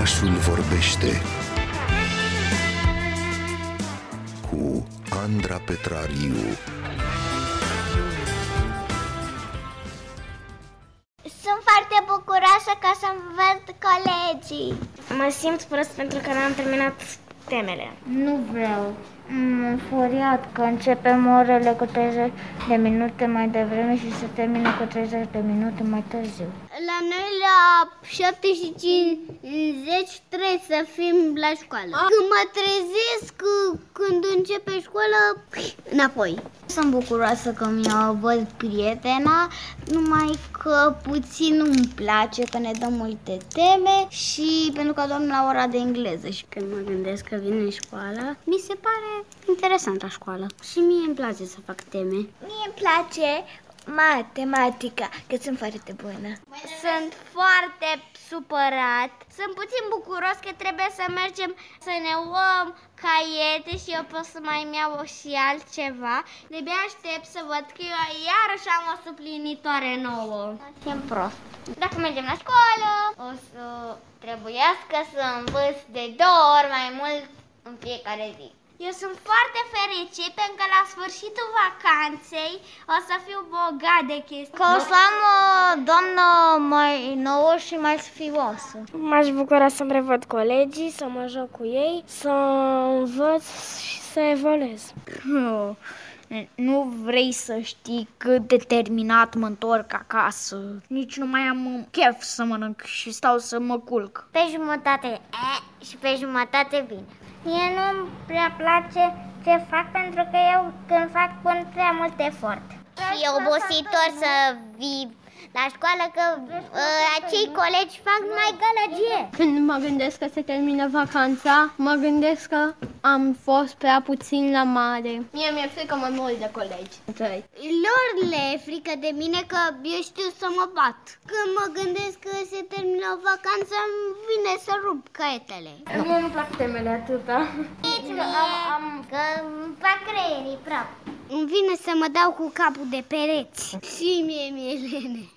Orașul vorbește cu Andra Petrariu. Sunt foarte bucuroasă că să văd colegii. Mă simt prost pentru că n-am terminat temele. Nu vreau. M-am furiat că începem orele cu 30 de minute mai devreme și se termină cu 30 de minute mai târziu. La noi la 7 și 50 trebuie să fim la școală. Când mă trezesc, când începe școala, înapoi. Sunt bucuroasă că mi-o văd prietena, numai că puțin nu-mi place că ne dăm multe teme și pentru că dorm la ora de engleză și când mă gândesc că vine școala, mi se pare interesant la școală și mie îmi place să fac teme. Mie îmi place matematica, că sunt foarte bună. Sunt foarte supărat. Sunt puțin bucuros că trebuie să mergem să ne luăm caiete și eu pot să mai iau și altceva. De aștept să văd că eu iarăși am o suplinitoare nouă. Sunt prost. Dacă mergem la școală, o să trebuiască să învăț de două ori mai mult în fiecare zi. Eu sunt foarte fericit pentru că la sfârșitul vacanței o să fiu bogat de chestii. Că o să am o doamnă mai nouă și mai sfioasă. M-aș bucura să-mi revăd colegii, să mă joc cu ei, să învăț și să evoluez. Nu vrei să știi cât de terminat mă întorc acasă. Nici nu mai am chef să mănânc și stau să mă culc. Pe jumătate e și pe jumătate bine. Mie nu-mi prea place ce fac pentru că eu când fac pun prea mult efort. Și e obositor să vii la școală că uh, acei colegi fac numai gălăgie. Când mă gândesc că se termină vacanța, mă gândesc că am fost prea puțin la mare. Mie mi-e frică mai mult de colegi. Lor le e frică de mine că eu știu să mă bat. Când mă gândesc că se termină vacanța, îmi vine să rup caietele. Mie nu plac temele atâta. Nici am, am, că îmi fac creierii praf. Îmi vine să mă dau cu capul de pereți. Și mie mi-e lene.